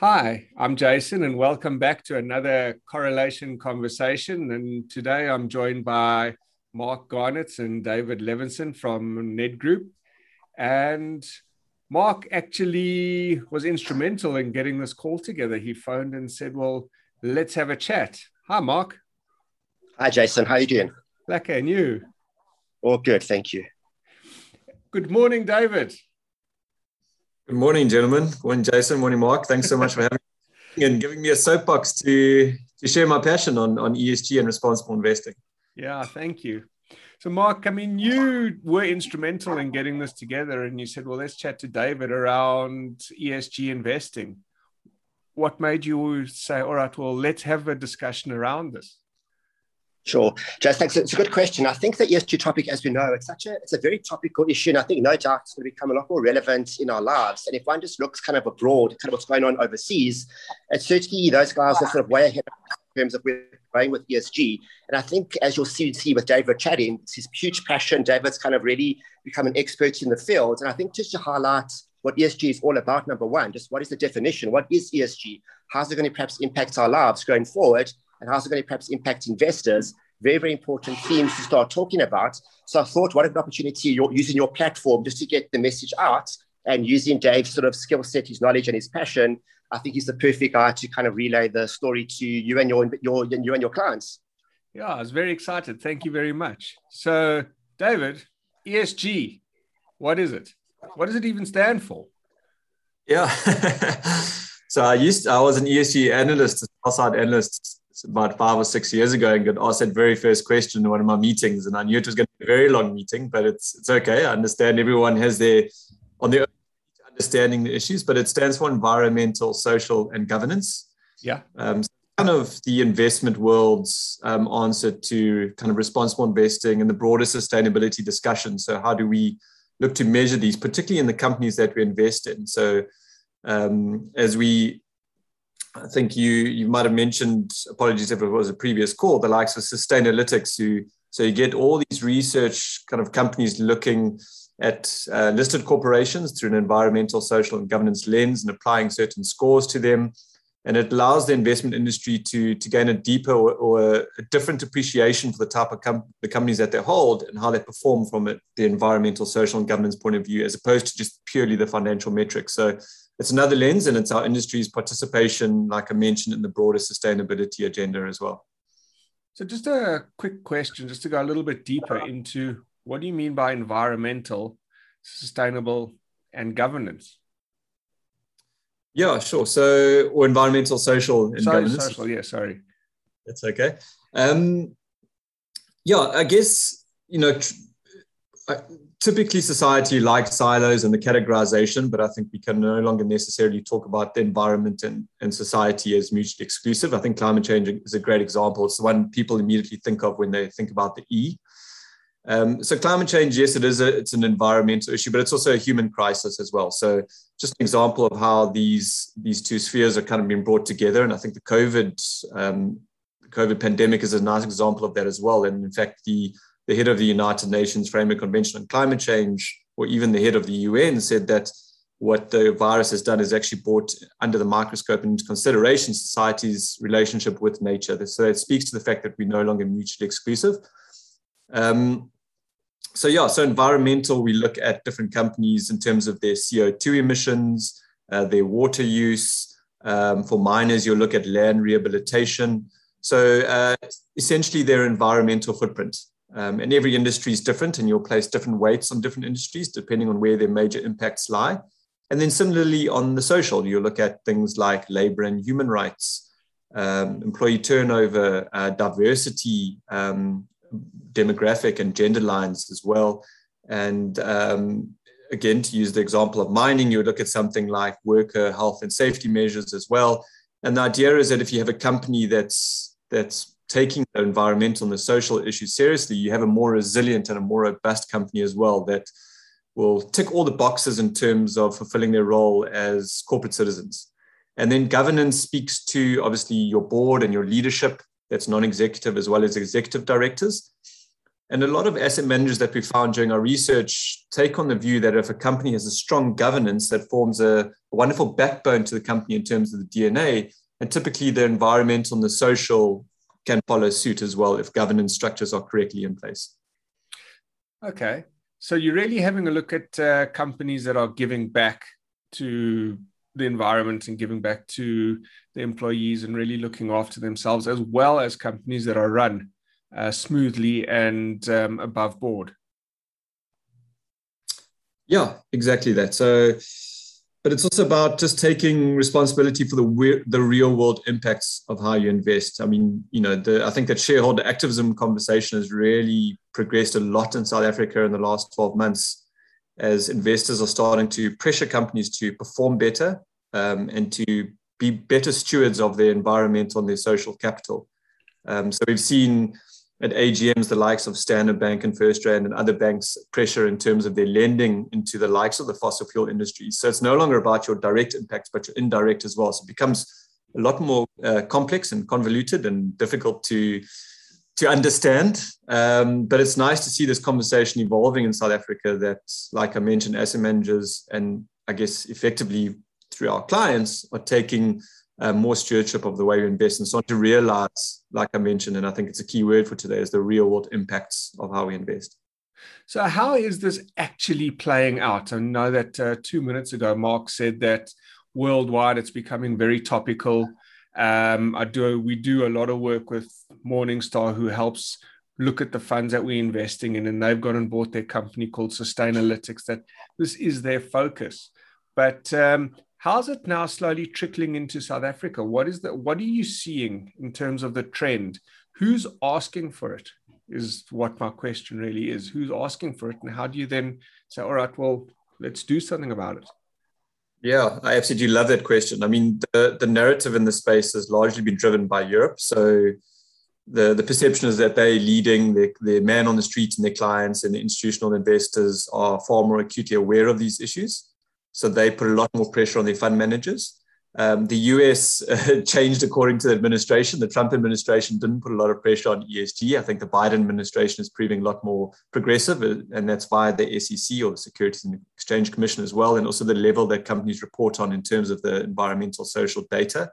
Hi, I'm Jason, and welcome back to another correlation conversation. And today I'm joined by Mark Garnett and David Levinson from Nedgroup. And Mark actually was instrumental in getting this call together. He phoned and said, Well, let's have a chat. Hi, Mark. Hi, Jason. How are you doing? Lekker, and you? All good, thank you. Good morning, David. Good morning, gentlemen. Morning, Jason. Morning, Mark. Thanks so much for having me and giving me a soapbox to to share my passion on on ESG and responsible investing. Yeah, thank you. So, Mark, I mean, you were instrumental in getting this together, and you said, "Well, let's chat to David around ESG investing." What made you say, "All right, well, let's have a discussion around this"? Sure, Jess, thanks. It's a good question. I think the ESG topic, as we know, it's such a it's a very topical issue, and I think no doubt it's going to become a lot more relevant in our lives. And if one just looks kind of abroad, kind of what's going on overseas, it's certainly those guys are sort of way ahead in terms of where going with ESG. And I think as you'll see, see with David chatting, it's his huge passion. David's kind of really become an expert in the field, and I think just to highlight what ESG is all about. Number one, just what is the definition? What is ESG? How's it going to perhaps impact our lives going forward? And how's it going to perhaps impact investors. Very, very important themes to start talking about. So I thought, what an opportunity you're using your platform just to get the message out and using Dave's sort of skill set, his knowledge, and his passion. I think he's the perfect guy to kind of relay the story to you and your, your you and your clients. Yeah, I was very excited. Thank you very much. So, David, ESG, what is it? What does it even stand for? Yeah. so I used I was an ESG analyst, a outside analyst about five or six years ago and got asked that very first question in one of my meetings. And I knew it was going to be a very long meeting, but it's it's okay. I understand everyone has their on their understanding the issues, but it stands for environmental, social, and governance. Yeah. Um, kind of the investment world's um, answer to kind of responsible investing and the broader sustainability discussion. So how do we look to measure these, particularly in the companies that we invest in? So um, as we I think you you might have mentioned apologies if it was a previous call the likes of Sustainalytics who so you get all these research kind of companies looking at uh, listed corporations through an environmental, social, and governance lens and applying certain scores to them. And it allows the investment industry to, to gain a deeper or, or a different appreciation for the type of com- the companies that they hold and how they perform from it, the environmental, social, and governance point of view, as opposed to just purely the financial metrics. So it's another lens and it's our industry's participation, like I mentioned, in the broader sustainability agenda as well. So, just a quick question, just to go a little bit deeper into what do you mean by environmental, sustainable, and governance? Yeah, sure. So, or environmental, social, and sorry, governance. Social, yeah, sorry. That's okay. Um, yeah, I guess you know. Tr- typically society likes silos and the categorization, but I think we can no longer necessarily talk about the environment and, and society as mutually exclusive. I think climate change is a great example. It's the one people immediately think of when they think about the E. Um, so climate change, yes, it is a, it's an environmental issue, but it's also a human crisis as well. So just an example of how these these two spheres are kind of being brought together. And I think the COVID um, COVID pandemic is a nice example of that as well. And in fact, the the head of the United Nations Framework Convention on Climate Change, or even the head of the UN, said that what the virus has done is actually brought under the microscope and into consideration society's relationship with nature. So it speaks to the fact that we're no longer mutually exclusive. Um, so yeah, so environmental, we look at different companies in terms of their CO2 emissions, uh, their water use. Um, for miners, you'll look at land rehabilitation. So uh, essentially their environmental footprint. Um, and every industry is different, and you'll place different weights on different industries depending on where their major impacts lie. And then similarly on the social, you look at things like labor and human rights, um, employee turnover, uh, diversity, um, demographic and gender lines as well. And um, again, to use the example of mining, you look at something like worker health and safety measures as well. And the idea is that if you have a company that's that's taking the environmental and the social issues seriously, you have a more resilient and a more robust company as well that will tick all the boxes in terms of fulfilling their role as corporate citizens. And then governance speaks to obviously your board and your leadership that's non executive as well as executive directors. And a lot of asset managers that we found during our research take on the view that if a company has a strong governance that forms a, wonderful backbone to the company in terms of the DNA, and typically the environmental and the social can follow suit as well if governance structures are correctly in place. Okay. So you're really having a look at uh, companies that are giving back to the environment and giving back to the employees and really looking after themselves, as well as companies that are run uh, smoothly and um, above board. Yeah, exactly that. So but it's also about just taking responsibility for the the real world impacts of how you invest. I mean, you know, the, I think that shareholder activism conversation has really progressed a lot in South Africa in the last 12 months as investors are starting to pressure companies to perform better um, and to be better stewards of their environmental and their social capital. Um, so we've seen at AGMs, the likes of Standard Bank and FirstRand and other banks pressure in terms of their lending into the likes of the fossil fuel industry. So it's no longer about your direct impacts, but your indirect as well. So it becomes a lot more uh, complex and convoluted and difficult to to understand. Um, but it's nice to see this conversation evolving in South Africa. That, like I mentioned, asset managers and I guess effectively through our clients are taking uh, more stewardship of the way we invest and start to realize, like I mentioned, and I think it's a key word for today, is the real world impacts of how we invest. So, how is this actually playing out? I know that uh, two minutes ago, Mark said that worldwide it's becoming very topical. Um, I do we do a lot of work with Morningstar, who helps look at the funds that we're investing in, and they've gone and bought their company called Sustainalytics. That this is their focus. But um, How's it now slowly trickling into South Africa? What is the what are you seeing in terms of the trend? Who's asking for it? Is what my question really is. Who's asking for it, and how do you then say, all right, well, let's do something about it? Yeah, I absolutely love that question. I mean, the, the narrative in the space has largely been driven by Europe. So the, the perception is that they're leading, the, the man on the street and their clients and the institutional investors are far more acutely aware of these issues. So they put a lot more pressure on their fund managers. Um, the US uh, changed according to the administration. The Trump administration didn't put a lot of pressure on ESG. I think the Biden administration is proving a lot more progressive, uh, and that's via the SEC or Securities and Exchange Commission as well, and also the level that companies report on in terms of the environmental social data.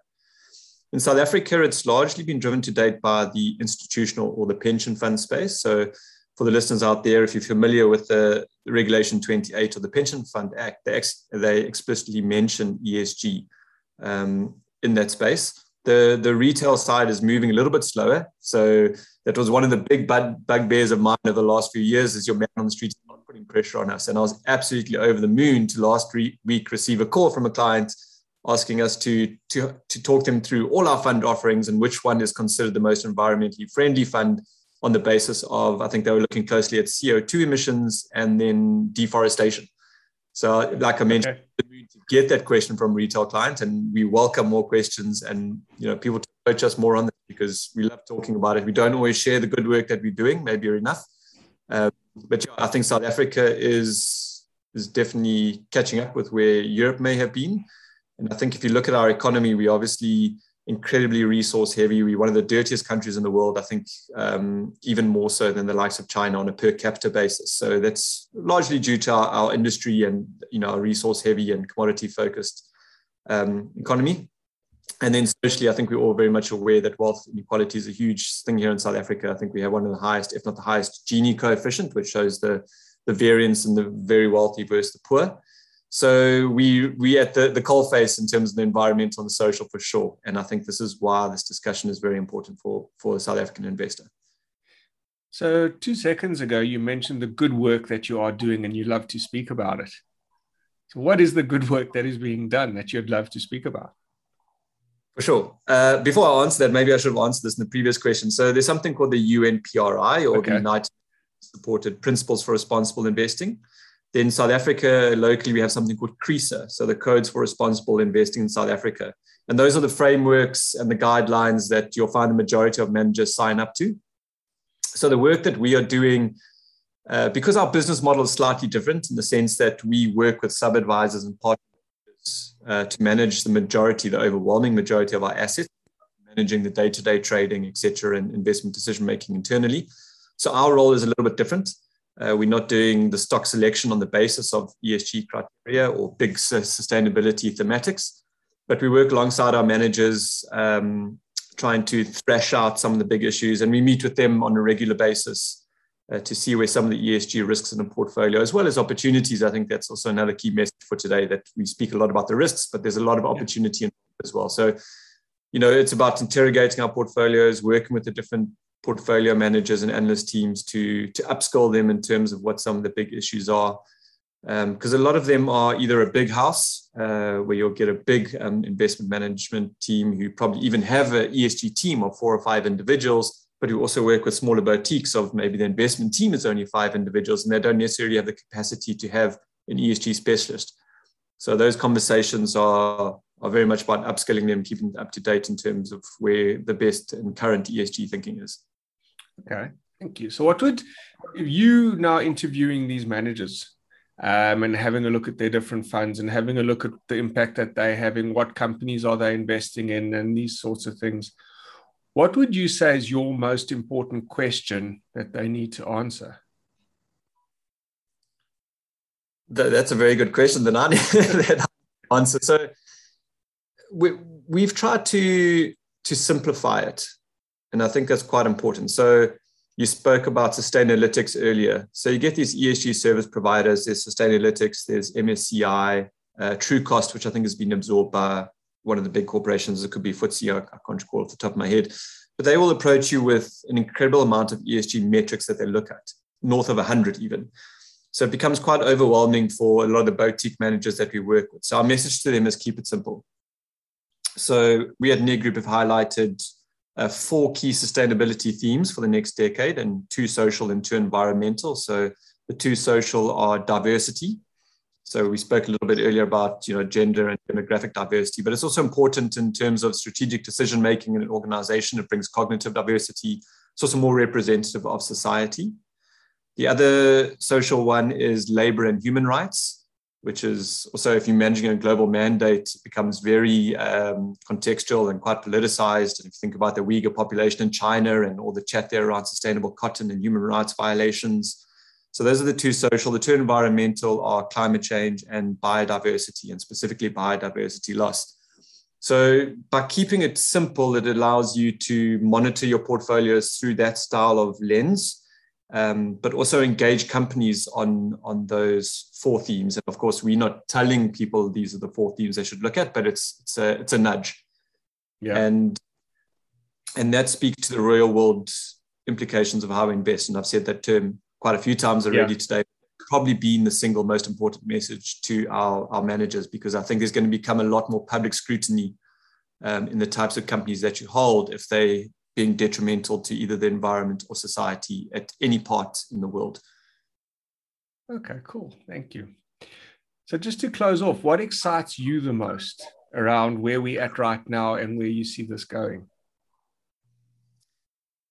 In South Africa, it's largely been driven to date by the institutional or the pension fund space. So for the listeners out there, if you're familiar with the, Regulation 28 of the Pension Fund Act, they, ex, they explicitly mention ESG um, in that space. The, the retail side is moving a little bit slower. So that was one of the big bug, bugbears of mine over the last few years is your man on the street not putting pressure on us. And I was absolutely over the moon to last re- week receive a call from a client asking us to, to, to talk them through all our fund offerings and which one is considered the most environmentally friendly fund on the basis of, I think they were looking closely at CO2 emissions and then deforestation. So, like I mentioned, okay. to get that question from retail clients, and we welcome more questions and you know people to approach us more on this because we love talking about it. We don't always share the good work that we're doing, maybe enough, uh, but yeah, I think South Africa is is definitely catching up with where Europe may have been, and I think if you look at our economy, we obviously incredibly resource heavy. We're one of the dirtiest countries in the world, I think, um, even more so than the likes of China on a per capita basis. So that's largely due to our, our industry and you know our resource heavy and commodity focused um, economy. And then socially, I think we're all very much aware that wealth inequality is a huge thing here in South Africa. I think we have one of the highest, if not the highest, Gini coefficient, which shows the, the variance in the very wealthy versus the poor. So we we at the, the coal face in terms of the environmental and the social for sure. And I think this is why this discussion is very important for, for a South African investor. So two seconds ago, you mentioned the good work that you are doing and you love to speak about it. So what is the good work that is being done that you'd love to speak about? For sure. Uh, before I answer that, maybe I should have answered this in the previous question. So there's something called the UNPRI or okay. the United Supported Principles for Responsible Investing. Then South Africa, locally, we have something called CRISA, so the Codes for Responsible Investing in South Africa. And those are the frameworks and the guidelines that you'll find the majority of managers sign up to. So the work that we are doing, uh, because our business model is slightly different in the sense that we work with sub-advisors and partners uh, to manage the majority, the overwhelming majority of our assets, managing the day-to-day trading, et cetera, and investment decision-making internally So our role is a little bit different. Uh, we're not doing the stock selection on the basis of ESG criteria or big sustainability thematics, but we work alongside our managers, um, trying to thresh out some of the big issues, and we meet with them on a regular basis uh, to see where some of the ESG risks in the portfolio, as well as opportunities. I think that's also another key message for today that we speak a lot about the risks, but there's a lot of opportunity yeah. as well. So, you know, it's about interrogating our portfolios, working with the different portfolio managers and analyst teams to to upskill them in terms of what some of the big issues are because um, a lot of them are either a big house uh, where you'll get a big um, investment management team who probably even have an ESG team of four or five individuals, but who also work with smaller boutiques of maybe the investment team is only five individuals and they don't necessarily have the capacity to have an ESG specialist. So those conversations are are very much about upskilling them, keeping them up to date in terms of where the best and current ESG thinking is. Okay, thank you. So, what would you now interviewing these managers um, and having a look at their different funds and having a look at the impact that they're having, what companies are they investing in, and these sorts of things? What would you say is your most important question that they need to answer? That's a very good question that I answer. So we, we've tried to to simplify it and I think that's quite important. So you spoke about Sustainalytics earlier. So you get these ESG service providers, there's Sustainalytics, there's MSCI, uh, Trucost, which I think has been absorbed by one of the big corporations. It could be FTSE, I, can't recall off the top of my head. But they will approach you with an incredible amount of ESG metrics that they look at, north of 100 even. So it becomes quite overwhelming for a lot of the boutique managers that we work with. So our message to them is keep it simple. So we at Nedgroup have highlighted uh, four key sustainability themes for the next decade and two social and two environmental. So the two social are diversity. So we spoke a little bit earlier about you know gender and demographic diversity, but it's also important in terms of strategic decision making in an organization. It brings cognitive diversity. It's also more representative of society. The other social one is labor and human rights which is also, if you're managing a global mandate, becomes very um, contextual and quite politicized. And if you think about the Uyghur population in China and all the chat there around sustainable cotton and human rights violations. So those are the two social. The two environmental are climate change and biodiversity, and specifically biodiversity loss. So by keeping it simple, it allows you to monitor your portfolios through that style of lens um, but also engage companies on on those four themes. And of course, we're not telling people these are the four themes they should look at, but it's it's a it's a nudge. Yeah. And and that speaks to the real world implications of how we invest. And I've said that term quite a few times already yeah. today. Probably been the single most important message to our, our managers because I think there's going to become a lot more public scrutiny um, in the types of companies that you hold if they being detrimental to either the environment or society at any part in the world. Okay, cool. Thank you. So, just to close off, what excites you the most around where we're at right now and where you see this going?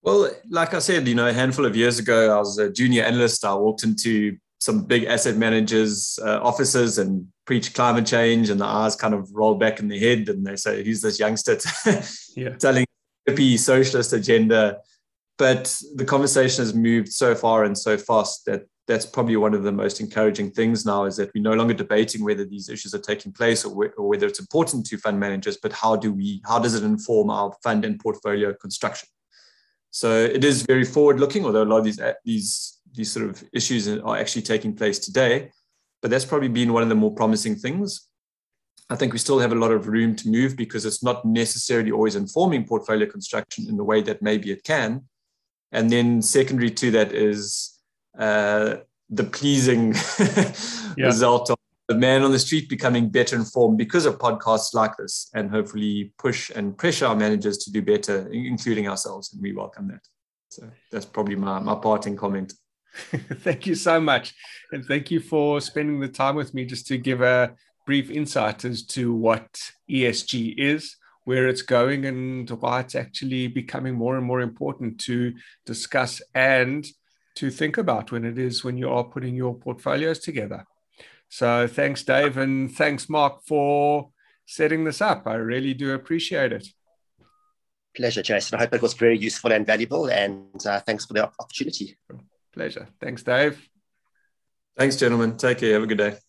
Well, like I said, you know, a handful of years ago, I was a junior analyst. I walked into some big asset managers' uh, offices and preached climate change, and the eyes kind of roll back in the head, and they say, "Who's this youngster yeah. telling hippie socialist agenda. But the conversation has moved so far and so fast that that's probably one of the most encouraging things now is that we're no longer debating whether these issues are taking place or, or whether it's important to fund managers, but how do we, how does it inform our fund and portfolio construction? So it is very forward looking, although a lot of these, uh, these, these sort of issues are actually taking place today. But that's probably been one of the more promising things. I think we still have a lot of room to move because it's not necessarily always informing portfolio construction in the way that maybe it can. And then secondary to that is uh, the pleasing yeah. result of the man on the street becoming better informed because of podcasts like this and hopefully push and pressure our managers to do better, including ourselves. And we welcome that. So that's probably my, my parting comment. thank you so much. And thank you for spending the time with me just to give a brief insight as to what ESG is, where it's going, and why it's actually becoming more and more important to discuss and to think about when it is when you are putting your portfolios together. So thanks, Dave, and thanks, Mark, for setting this up. I really do appreciate it. Pleasure, Jason. I hope it was very useful and valuable, and uh, thanks for the opportunity. Pleasure. Thanks, Dave. Thanks, gentlemen. Take care. Have a good day.